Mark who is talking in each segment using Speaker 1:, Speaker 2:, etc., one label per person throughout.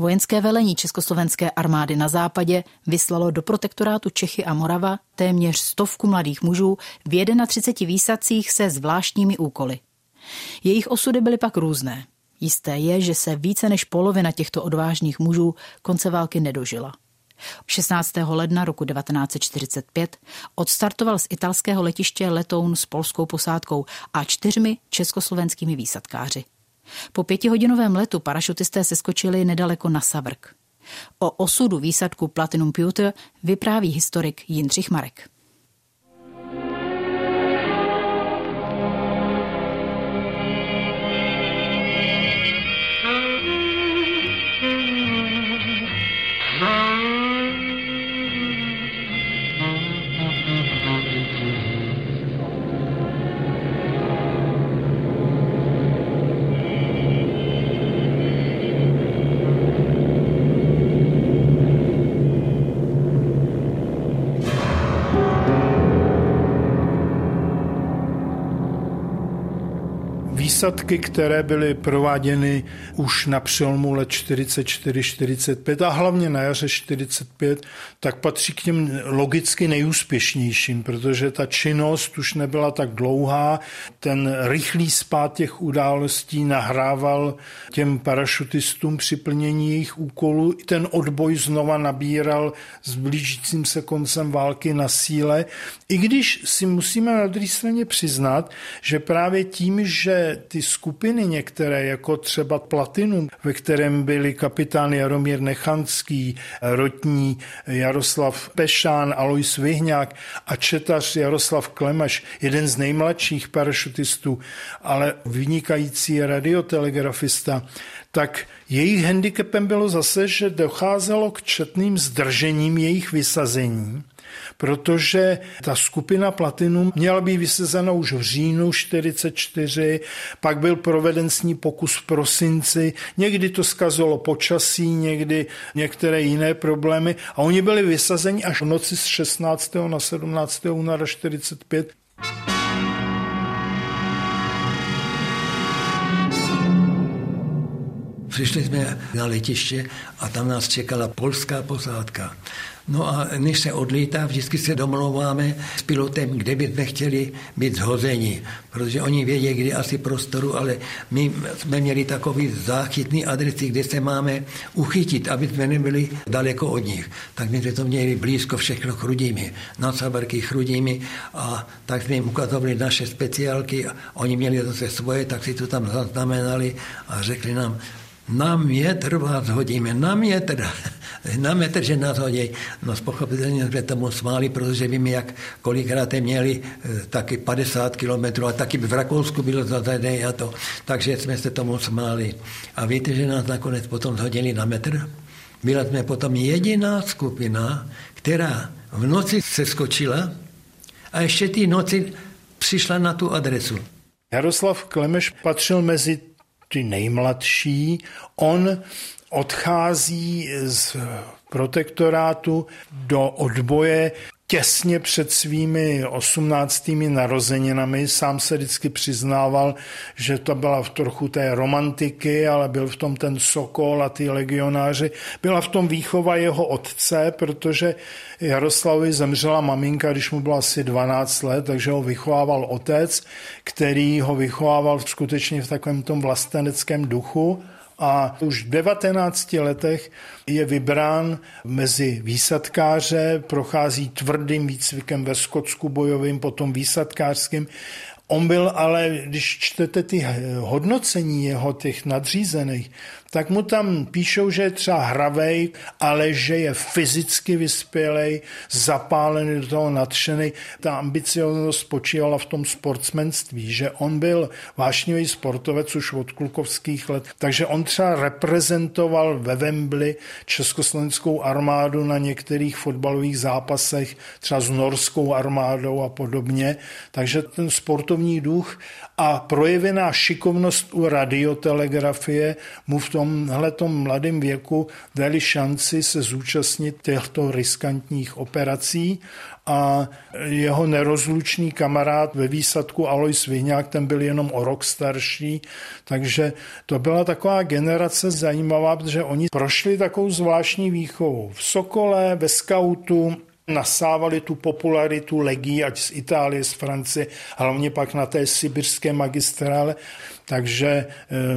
Speaker 1: Vojenské velení Československé armády na západě vyslalo do protektorátu Čechy a Morava téměř stovku mladých mužů v 31 výsadcích se zvláštními úkoly. Jejich osudy byly pak různé. Jisté je, že se více než polovina těchto odvážných mužů konce války nedožila. 16. ledna roku 1945 odstartoval z italského letiště letoun s polskou posádkou a čtyřmi československými výsadkáři. Po pětihodinovém letu parašutisté se skočili nedaleko na Savrk. O osudu výsadku Platinum Pewter vypráví historik Jindřich Marek.
Speaker 2: Výsadky, které byly prováděny už na přelomu let 44-45 a hlavně na jaře 45, tak patří k těm logicky nejúspěšnějším, protože ta činnost už nebyla tak dlouhá. Ten rychlý spát těch událostí nahrával těm parašutistům při plnění jejich úkolů. Ten odboj znova nabíral s blížícím se koncem války na síle. I když si musíme na druhé straně přiznat, že právě tím, že ty skupiny některé, jako třeba Platinum, ve kterém byli kapitán Jaromír Nechanský, rotní Jaroslav Pešán, Alois Vyhňák a četař Jaroslav Klemaš, jeden z nejmladších parašutistů, ale vynikající radiotelegrafista, tak jejich handicapem bylo zase, že docházelo k četným zdržením jejich vysazení protože ta skupina Platinum měla být vysazena už v říjnu 44, pak byl proveden s ní pokus v prosinci, někdy to skazilo počasí, někdy některé jiné problémy a oni byli vysazeni až v noci z 16. na 17. února 45.
Speaker 3: Přišli jsme na letiště a tam nás čekala polská posádka. No a než se odlítá, vždycky se domlouváme s pilotem, kde bychom chtěli být zhozeni, protože oni vědí, kdy asi prostoru, ale my jsme měli takový záchytný adresy, kde se máme uchytit, aby jsme nebyli daleko od nich. Tak my jsme to měli blízko všechno chrudými, na saberky chrudými a tak jsme jim ukazovali naše speciálky, oni měli zase svoje, tak si to tam zaznamenali a řekli nám, na metr vás hodíme, na metr, na metr, že nás hodí. No pochopitelně jsme tomu smáli, protože víme, jak kolikrát měli eh, taky 50 kilometrů a taky v Rakousku bylo zazadené a to. Takže jsme se tomu smáli. A víte, že nás nakonec potom hodili na metr? Byla jsme potom jediná skupina, která v noci se skočila a ještě ty noci přišla na tu adresu.
Speaker 2: Jaroslav Klemeš patřil mezi ty nejmladší. On odchází z protektorátu do odboje těsně před svými osmnáctými narozeninami. Sám se vždycky přiznával, že to byla v trochu té romantiky, ale byl v tom ten Sokol a ty legionáři. Byla v tom výchova jeho otce, protože Jaroslavovi zemřela maminka, když mu bylo asi 12 let, takže ho vychovával otec, který ho vychovával skutečně v takovém tom vlasteneckém duchu a už v 19 letech je vybrán mezi výsadkáře, prochází tvrdým výcvikem ve Skotsku bojovým, potom výsadkářským. On byl ale, když čtete ty hodnocení jeho těch nadřízených, tak mu tam píšou, že je třeba hravej, ale že je fyzicky vyspělej, zapálený do toho nadšený. Ta ambicioznost spočívala v tom sportsmenství, že on byl vášnivý sportovec už od klukovských let, takže on třeba reprezentoval ve Wembley československou armádu na některých fotbalových zápasech, třeba s norskou armádou a podobně, takže ten sportovní duch a projevená šikovnost u radiotelegrafie mu v tom tomhle mladém věku dali šanci se zúčastnit těchto riskantních operací a jeho nerozlučný kamarád ve výsadku Alois Vihňák, ten byl jenom o rok starší, takže to byla taková generace zajímavá, protože oni prošli takovou zvláštní výchovou. V Sokole, ve skautu, nasávali tu popularitu legí, ať z Itálie, z Francie, hlavně pak na té sibirské magistrále. Takže e,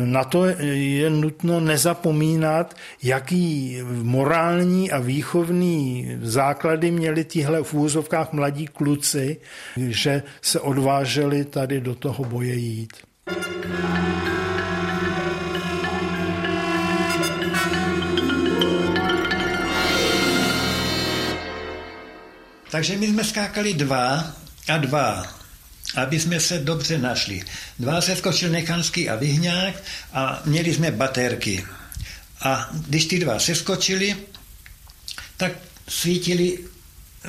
Speaker 2: na to je nutno nezapomínat, jaký morální a výchovný základy měli tihle v úzovkách mladí kluci, že se odváželi tady do toho boje jít.
Speaker 3: Takže my jsme skákali dva a dva, aby jsme se dobře našli. Dva se skočil Nechanský a Vyhňák a měli jsme baterky. A když ty dva se skočili, tak svítili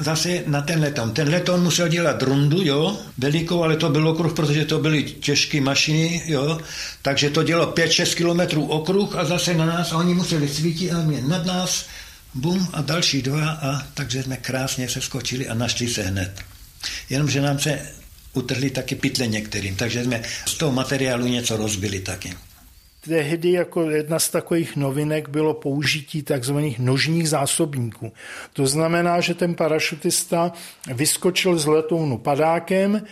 Speaker 3: zase na ten leton. Ten leton musel dělat rundu, jo, velikou, ale to byl okruh, protože to byly těžké mašiny, jo, takže to dělo 5-6 kilometrů okruh a zase na nás a oni museli svítit a mě nad nás bum a další dva a takže jsme krásně se skočili a našli se hned. Jenomže nám se utrhli taky pytle některým, takže jsme z toho materiálu něco rozbili taky.
Speaker 2: Tehdy jako jedna z takových novinek bylo použití takzvaných nožních zásobníků. To znamená, že ten parašutista vyskočil z letounu padákem,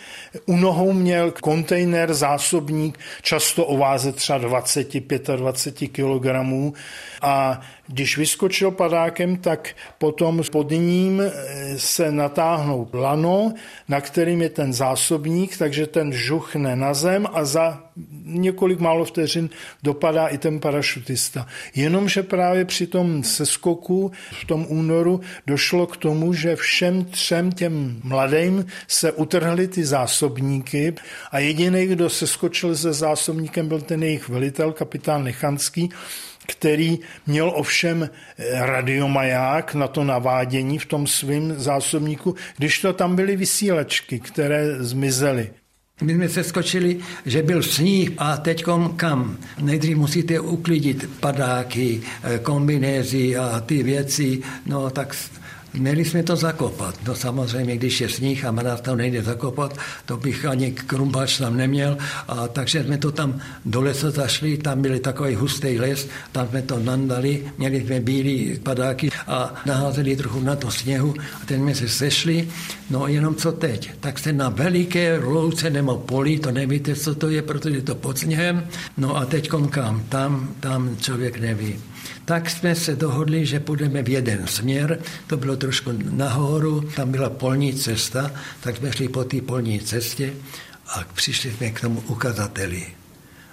Speaker 2: u nohou měl kontejner, zásobník, často o váze třeba 20-25 kg a když vyskočil padákem, tak potom pod ním eh, se natáhnou lano, na kterým je ten zásobník, takže ten žuchne na zem a za několik málo vteřin dopadá i ten parašutista. Jenomže právě při tom seskoku v tom únoru došlo k tomu, že všem třem těm mladým se utrhly ty zásobníky a jediný, kdo seskočil se zásobníkem, byl ten jejich velitel, kapitán Nechanský, který měl ovšem eh, radiomaják na to navádění v tom svém zásobníku, když to tam byly vysílačky, které zmizely.
Speaker 3: My jsme se skočili, že byl sníh a teďkom kam? Nejdřív musíte uklidit padáky, eh, kombinézy a ty věci, no tak Měli jsme to zakopat. No samozřejmě, když je sníh a mráz to nejde zakopat, to bych ani krumpáč tam neměl. A takže jsme to tam do lesa zašli, tam byl takový hustý les, tam jsme to nandali, měli jsme bílé padáky a naházeli trochu na to sněhu a ten jsme se sešli. No jenom co teď? Tak se na veliké louce nebo poli, to nevíte, co to je, protože je to pod sněhem. No a teď kam? Tam, tam člověk neví tak jsme se dohodli, že půjdeme v jeden směr, to bylo trošku nahoru, tam byla polní cesta, tak jsme šli po té polní cestě a přišli jsme k tomu ukazateli.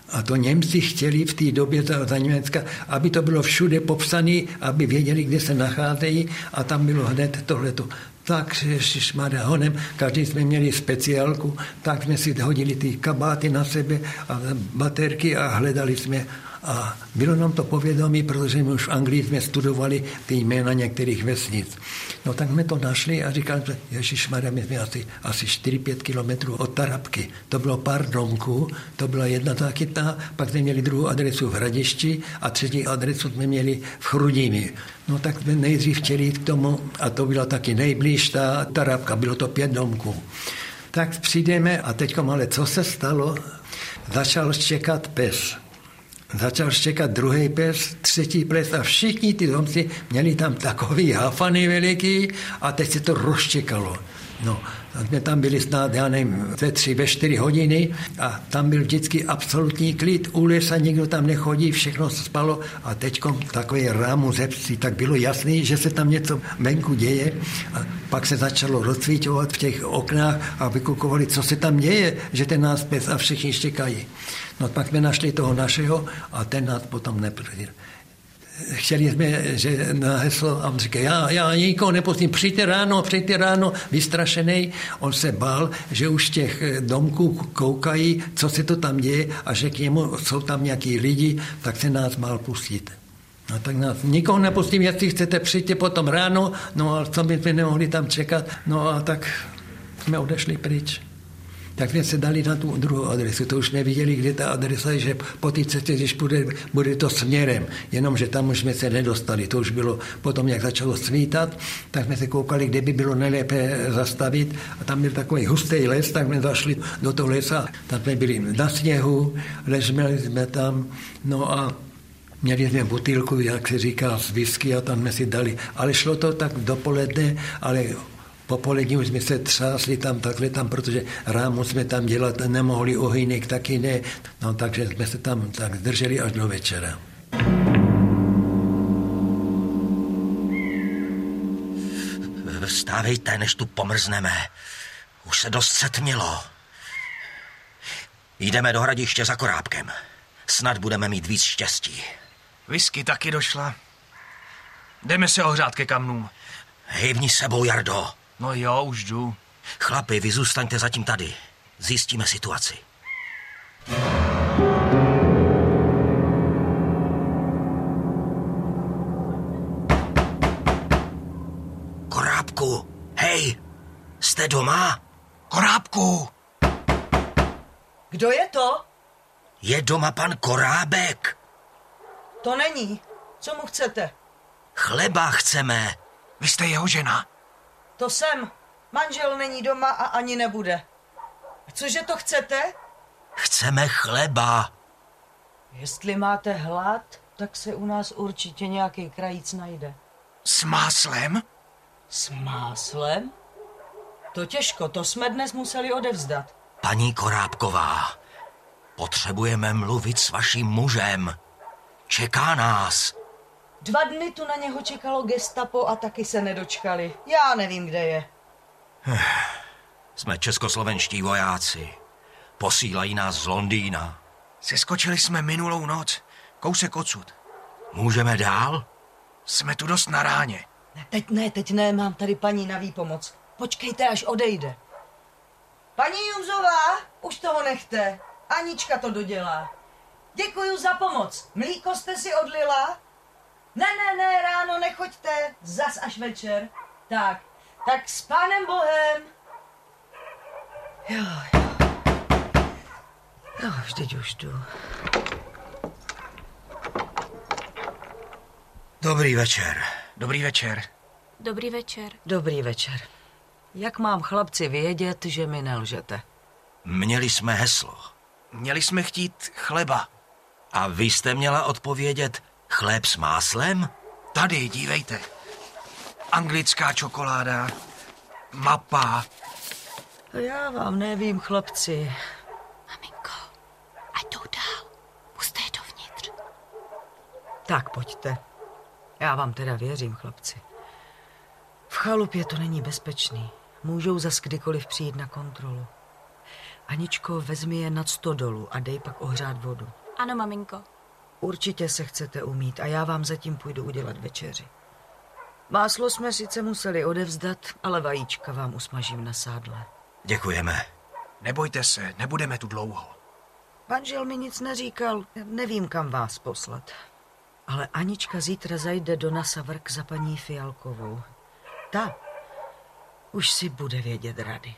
Speaker 3: A to Němci chtěli v té době za, za Německa, aby to bylo všude popsané, aby věděli, kde se nacházejí a tam bylo hned tohleto. Tak šmada honem, každý jsme měli speciálku, tak jsme si hodili ty kabáty na sebe a baterky a hledali jsme a bylo nám to povědomí, protože my už v Anglii jsme studovali ty jména některých vesnic. No tak jsme to našli a říkali jsme, Ježíš my jsme asi, asi 4-5 kilometrů od Tarabky. To bylo pár domků, to byla jedna záchytná, pak jsme měli druhou adresu v Hradišti a třetí adresu jsme měli v Chrudimi. No tak jsme nejdřív chtěli jít k tomu a to byla taky nejblíž ta Tarabka, bylo to pět domků. Tak přijdeme a teď ale co se stalo? Začal čekat pes začal štěkat druhý pes, třetí pes a všichni ty domci měli tam takový hafany veliký a teď se to rozčekalo. No, jsme tam byli snad, já nevím, ve tři, ve čtyři hodiny a tam byl vždycky absolutní klid, u lesa nikdo tam nechodí, všechno spalo a teď takový rámu zepsí, tak bylo jasný, že se tam něco venku děje a pak se začalo rozsvítovat v těch oknách a vykukovali, co se tam děje, že ten nás pes a všichni štěkají. No pak jsme našli toho našeho a ten nás potom neprodil chtěli jsme, že na heslo, a on říká, já, já nikoho nepustím, přijďte ráno, přijďte ráno, vystrašený. On se bál, že už těch domků koukají, co se to tam děje a že k němu jsou tam nějaký lidi, tak se nás bál pustit. No tak nás nikoho nepustím, jestli chcete, přijďte potom ráno, no a co by jsme nemohli tam čekat, no a tak jsme odešli pryč. Tak jsme se dali na tu druhou adresu. To už neviděli, kde ta adresa je, že po té cestě, když bude, bude to směrem, jenomže tam už jsme se nedostali. To už bylo potom, jak začalo svítat, tak jsme se koukali, kde by bylo nejlépe zastavit a tam byl takový hustý les, tak jsme zašli do toho lesa, tam jsme byli na sněhu, leželi jsme tam, no a Měli jsme butýlku, jak se říká, z whisky a tam jsme si dali. Ale šlo to tak dopoledne, ale popolední už jsme se třásli tam takhle tam, protože rámu jsme tam dělat nemohli, ohýnek taky ne. No takže jsme se tam tak drželi až do večera.
Speaker 4: Vstávejte, než tu pomrzneme. Už se dost setmělo. Jdeme do hradiště za korábkem. Snad budeme mít víc štěstí.
Speaker 5: Whisky taky došla. Jdeme se ohřát ke kamnům.
Speaker 4: Hejvni sebou, Jardo.
Speaker 5: No jo, už jdu.
Speaker 4: Chlapi, vy zůstaňte zatím tady. Zjistíme situaci. Korábku, hej, jste doma?
Speaker 5: Korábku!
Speaker 6: Kdo je to?
Speaker 4: Je doma pan Korábek.
Speaker 6: To není. Co mu chcete?
Speaker 4: Chleba chceme.
Speaker 5: Vy jste jeho žena?
Speaker 6: To jsem. Manžel není doma a ani nebude. Cože to chcete?
Speaker 4: Chceme chleba.
Speaker 6: Jestli máte hlad, tak se u nás určitě nějaký krajíc najde.
Speaker 5: S máslem?
Speaker 6: S máslem? To těžko, to jsme dnes museli odevzdat.
Speaker 4: Paní Korábková, potřebujeme mluvit s vaším mužem. Čeká nás.
Speaker 6: Dva dny tu na něho čekalo gestapo a taky se nedočkali. Já nevím, kde je.
Speaker 4: Jsme českoslovenští vojáci. Posílají nás z Londýna.
Speaker 5: Seskočili jsme minulou noc. Kousek odsud.
Speaker 4: Můžeme dál?
Speaker 5: Jsme tu dost na ráně.
Speaker 6: Teď ne, teď ne, mám tady paní na výpomoc. Počkejte, až odejde. Paní Juzová, už toho nechte. Anička to dodělá. Děkuju za pomoc. Mlíko jste si odlila? Ne, ne, ne, ráno nechoďte. Zas až večer. Tak, tak s pánem Bohem. Jo, jo. Jo, vždyť už jdu.
Speaker 4: Dobrý večer.
Speaker 5: Dobrý večer.
Speaker 7: Dobrý večer.
Speaker 6: Dobrý večer. Jak mám chlapci vědět, že mi nelžete?
Speaker 4: Měli jsme heslo.
Speaker 5: Měli jsme chtít chleba.
Speaker 4: A vy jste měla odpovědět chléb s máslem?
Speaker 5: Tady, dívejte. Anglická čokoláda, mapa.
Speaker 6: Já vám nevím, chlapci.
Speaker 7: Maminko, ať jdou dál. Puste je dovnitř.
Speaker 6: Tak pojďte. Já vám teda věřím, chlapci. V chalupě to není bezpečný. Můžou zas kdykoliv přijít na kontrolu. Aničko, vezmi je nad stodolu a dej pak ohřát vodu.
Speaker 7: Ano, maminko.
Speaker 6: Určitě se chcete umít a já vám zatím půjdu udělat večeři. Máslo jsme sice museli odevzdat, ale vajíčka vám usmažím na sádle.
Speaker 4: Děkujeme.
Speaker 5: Nebojte se, nebudeme tu dlouho.
Speaker 6: Manžel mi nic neříkal, nevím, kam vás poslat. Ale Anička zítra zajde do Nasavrk za paní Fialkovou. Ta už si bude vědět rady.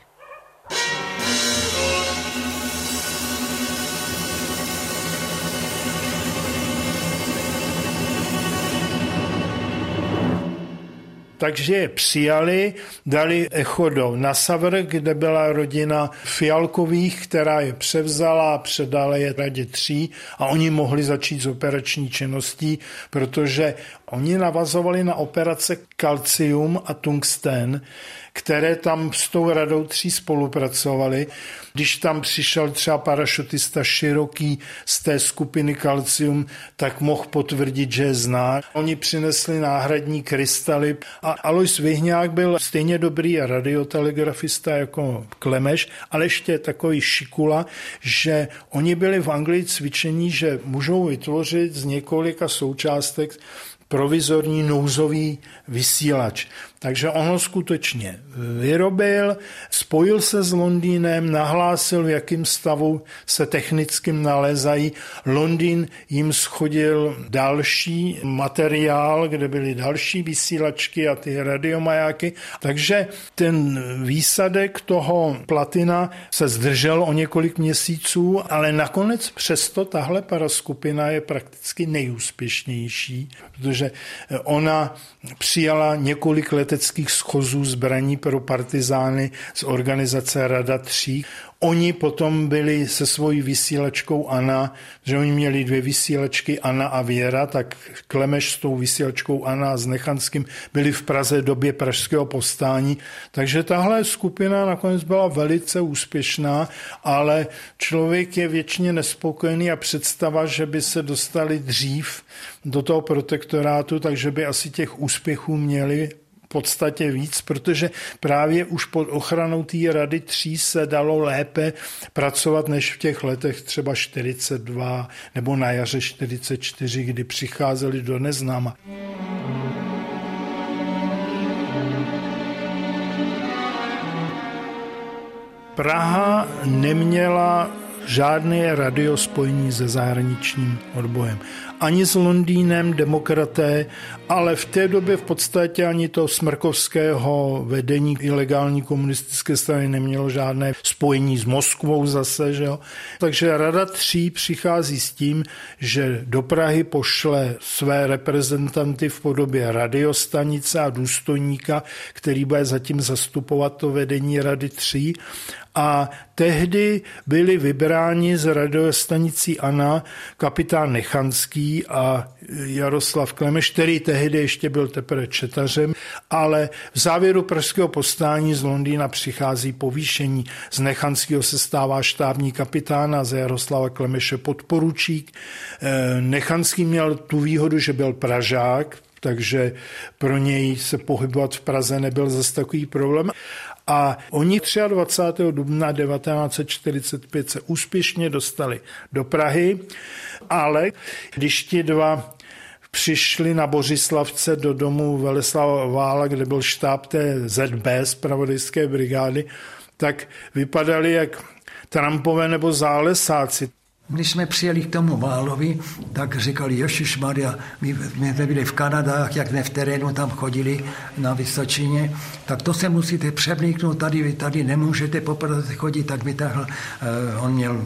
Speaker 2: Takže je přijali, dali echo do Nasavr, kde byla rodina Fialkových, která je převzala a předala je radě tří a oni mohli začít s operační činností, protože oni navazovali na operace kalcium a tungsten, které tam s tou radou tří spolupracovali. Když tam přišel třeba parašutista Široký z té skupiny Kalcium, tak mohl potvrdit, že je zná. Oni přinesli náhradní krystaly a Alois Vyhňák byl stejně dobrý radiotelegrafista jako Klemeš, ale ještě takový šikula, že oni byli v Anglii cvičení, že můžou vytvořit z několika součástek provizorní nouzový vysílač. Takže on ho skutečně vyrobil, spojil se s Londýnem, nahlásil, v jakém stavu se technickým nalézají. Londýn jim schodil další materiál, kde byly další vysílačky a ty radiomajáky. Takže ten výsadek toho platina se zdržel o několik měsíců, ale nakonec přesto tahle paraskupina je prakticky nejúspěšnější, protože ona přijala několik leteckých schozů zbraní pro partizány z organizace Rada 3. Oni potom byli se svojí vysílačkou Ana, že oni měli dvě vysílačky Ana a Věra, tak Klemeš s tou vysílačkou Ana a s Nechanským byli v Praze v době pražského povstání. Takže tahle skupina nakonec byla velice úspěšná, ale člověk je většině nespokojený a představa, že by se dostali dřív do toho protektorátu, takže by asi těch úspěchů měli podstatě víc, protože právě už pod ochranou té rady tří se dalo lépe pracovat než v těch letech třeba 42 nebo na jaře 44, kdy přicházeli do neznáma. Praha neměla žádné radiospojení se zahraničním odbojem ani s Londýnem demokraté, ale v té době v podstatě ani to smrkovského vedení ilegální komunistické strany nemělo žádné spojení s Moskvou zase. Že jo? Takže Rada tří přichází s tím, že do Prahy pošle své reprezentanty v podobě radiostanice a důstojníka, který bude zatím zastupovat to vedení Rady tří a tehdy byli vybráni z radiostanicí Ana kapitán Nechanský a Jaroslav Klemeš, který tehdy ještě byl teprve četařem, ale v závěru pražského postání z Londýna přichází povýšení. Z Nechanského se stává štábní kapitán a z Jaroslava Klemeše podporučík. Eh, Nechanský měl tu výhodu, že byl Pražák, takže pro něj se pohybovat v Praze nebyl zase takový problém. A oni 23. dubna 1945 se úspěšně dostali do Prahy, ale když ti dva přišli na Bořislavce do domu Veleslava Vála, kde byl štáb té ZB z pravodejské brigády, tak vypadali jak Trumpové nebo zálesáci.
Speaker 3: Když jsme přijeli k tomu Válovi, tak říkali, Ježíš Maria, my, my jsme byli v Kanadách, jak ne v terénu, tam chodili na Vysočině, tak to se musíte převlíknout, tady vy tady nemůžete poprvé chodit, tak vytáhl, uh, on měl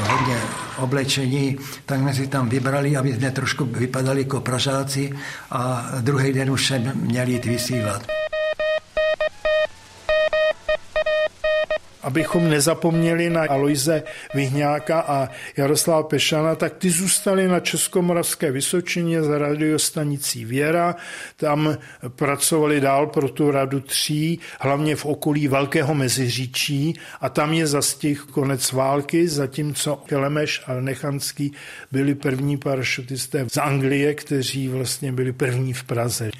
Speaker 3: hodně oblečení, tak jsme si tam vybrali, aby jsme trošku vypadali jako Pražáci a druhý den už se měli jít vysílat.
Speaker 2: Abychom nezapomněli na Aloise Vyhňáka a Jaroslava Pešana, tak ty zůstali na Českomoravské Vysočině za radiostanicí Věra. Tam pracovali dál pro tu radu tří, hlavně v okolí Velkého Meziříčí a tam je zastih konec války, zatímco Kelemeš a Nechanský byli první parašutisté z Anglie, kteří vlastně byli první v Praze.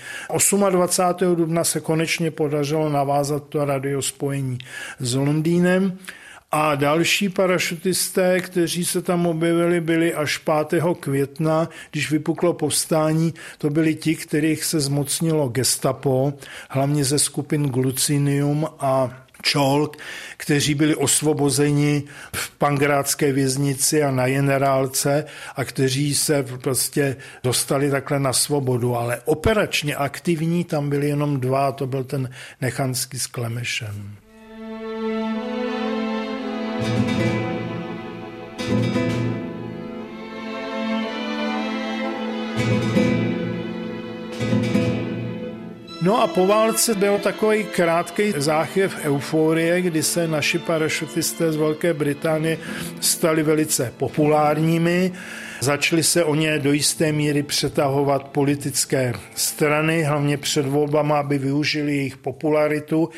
Speaker 2: 28. dubna se konečně podařilo navázat to radiospojení z Londýna Londýnem a další parašutisté, kteří se tam objevili, byli až 5. května, když vypuklo povstání. To byli ti, kterých se zmocnilo gestapo, hlavně ze skupin Glucinium a Čolk, kteří byli osvobozeni v pangrádské věznici a na generálce a kteří se prostě dostali takhle na svobodu, ale operačně aktivní tam byli jenom dva, to byl ten Nechanský s Klemešem. No a po válce byl takový krátký záchvěv euforie, kdy se naši parašutisté z Velké Británie stali velice populárními. Začaly se o ně do jisté míry přetahovat politické strany, hlavně před volbama, aby využili jejich popularitu.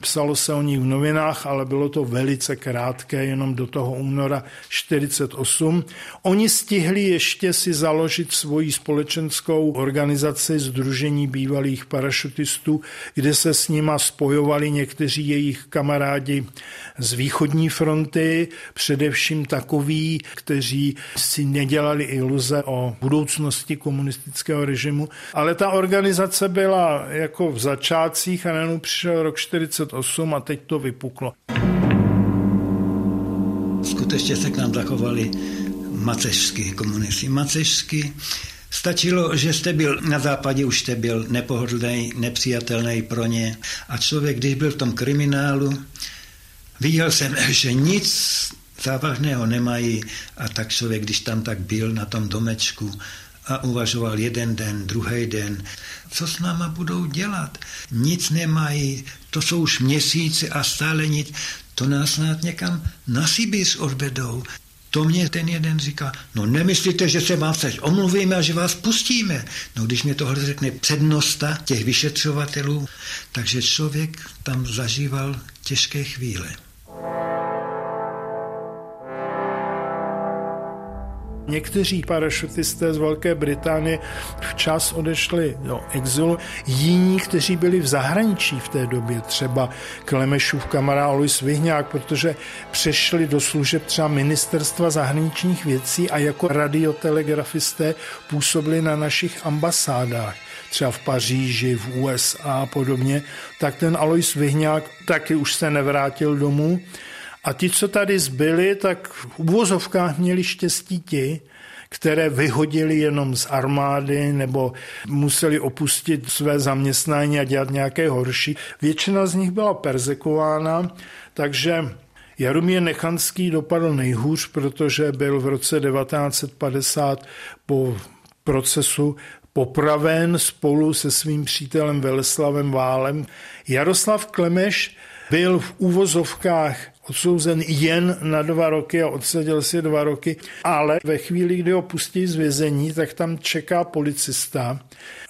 Speaker 2: Psalo se o nich v novinách, ale bylo to velice krátké, jenom do toho února 48. Oni stihli ještě si založit svoji společenskou organizaci Združení bývalých parašutistů, kde se s nima spojovali někteří jejich kamarádi z východní fronty, především takoví, kteří si nedělali dělali iluze o budoucnosti komunistického režimu, ale ta organizace byla jako v začátcích a najednou přišel rok 48 a teď to vypuklo.
Speaker 8: Skutečně se k nám zachovali macežský komunisti. Macežský Stačilo, že jste byl na západě, už jste byl nepohodlný, nepřijatelný pro ně. A člověk, když byl v tom kriminálu, viděl jsem, že nic závažného nemají a tak člověk, když tam tak byl na tom domečku a uvažoval jeden den, druhý den, co s náma budou dělat? Nic nemají, to jsou už měsíce a stále nic, to nás snad někam na Sibis odvedou. To mě ten jeden říká, no nemyslíte, že se vám teď omluvíme a že vás pustíme. No když mě tohle řekne přednosta těch vyšetřovatelů, takže člověk tam zažíval těžké chvíle.
Speaker 2: Někteří parašutisté z Velké Británie včas odešli do exilu, jiní, kteří byli v zahraničí v té době, třeba Klemešův kamarád Alois Vyhňák, protože přešli do služeb třeba ministerstva zahraničních věcí a jako radiotelegrafisté působili na našich ambasádách třeba v Paříži, v USA a podobně, tak ten Alois Vyhňák taky už se nevrátil domů a ti, co tady zbyli, tak v uvozovkách měli štěstí ti, které vyhodili jenom z armády nebo museli opustit své zaměstnání a dělat nějaké horší. Většina z nich byla persekována, takže Jaromír Nechanský dopadl nejhůř, protože byl v roce 1950 po procesu popraven spolu se svým přítelem Veleslavem Válem. Jaroslav Klemeš byl v úvozovkách odsouzen jen na dva roky a odseděl si dva roky, ale ve chvíli, kdy ho pustí z vězení, tak tam čeká policista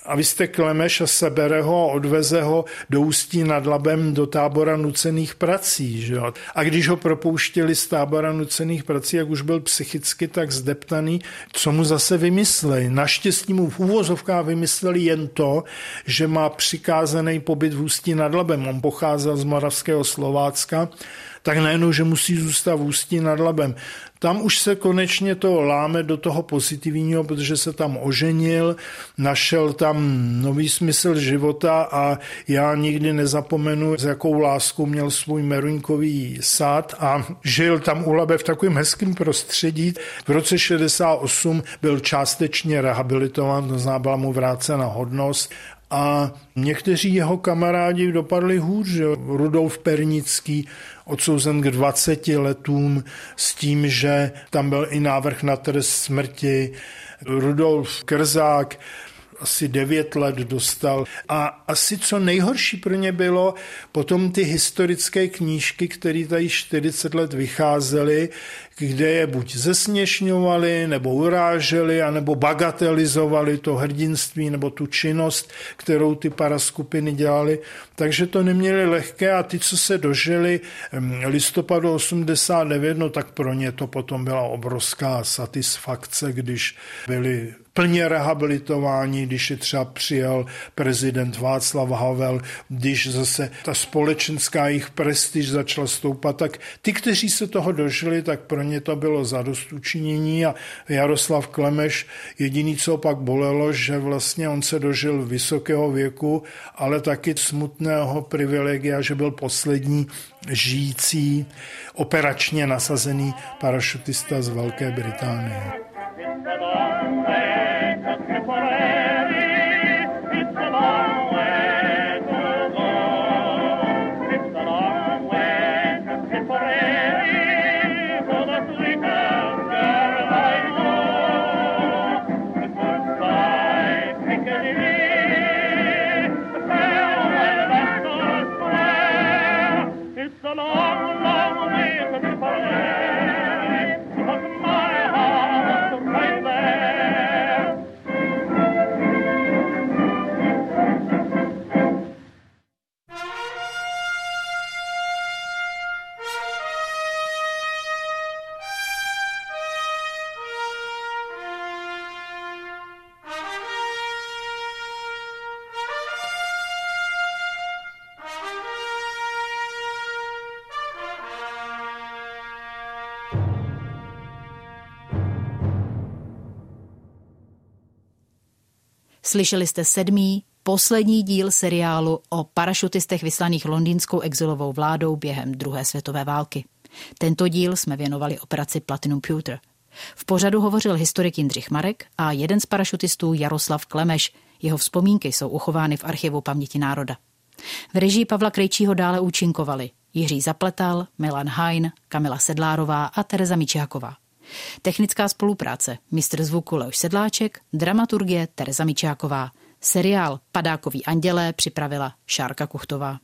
Speaker 2: a vy jste Klemeš a sebere ho a odveze ho do Ústí nad Labem do tábora nucených prací. Že jo? A když ho propouštěli z tábora nucených prací, jak už byl psychicky tak zdeptaný, co mu zase vymysleli? Naštěstí mu v úvozovkách vymysleli jen to, že má přikázaný pobyt v Ústí nad Labem. On pocházel z Moravského Slovácka tak najednou, že musí zůstat v Ústí nad Labem. Tam už se konečně to láme do toho pozitivního, protože se tam oženil, našel tam nový smysl života a já nikdy nezapomenu, s jakou láskou měl svůj meruňkový sad a žil tam u Labe v takovém hezkém prostředí. V roce 68 byl částečně rehabilitován, to znamená, byla mu vrácena hodnost a někteří jeho kamarádi dopadli hůř. Že? Rudolf Pernický odsouzen k 20 letům s tím, že tam byl i návrh na trest smrti. Rudolf Krzák asi 9 let dostal. A asi co nejhorší pro ně bylo potom ty historické knížky, které tady 40 let vycházely, kde je buď zesměšňovali, nebo uráželi, anebo bagatelizovali to hrdinství nebo tu činnost, kterou ty paraskupiny dělali. Takže to neměli lehké a ty, co se dožili listopadu 89, no tak pro ně to potom byla obrovská satisfakce, když byli plně rehabilitováni, když je třeba přijel prezident Václav Havel, když zase ta společenská jejich prestiž začala stoupat, tak ty, kteří se toho dožili, tak pro ně to bylo zadost učinění a Jaroslav Klemeš, jediný, co pak bolelo, že vlastně on se dožil vysokého věku, ale taky smutného privilegia, že byl poslední žijící operačně nasazený parašutista z Velké Británie.
Speaker 1: Slyšeli jste sedmý, poslední díl seriálu o parašutistech vyslaných londýnskou exilovou vládou během druhé světové války. Tento díl jsme věnovali operaci Platinum Pewter. V pořadu hovořil historik Jindřich Marek a jeden z parašutistů Jaroslav Klemeš. Jeho vzpomínky jsou uchovány v archivu paměti národa. V režii Pavla Krejčího dále účinkovali Jiří Zapletal, Milan Hain, Kamila Sedlárová a Tereza Mičáková. Technická spolupráce, mistr zvuku Leoš Sedláček, dramaturgie Tereza Mičáková. Seriál Padákový andělé připravila Šárka Kuchtová.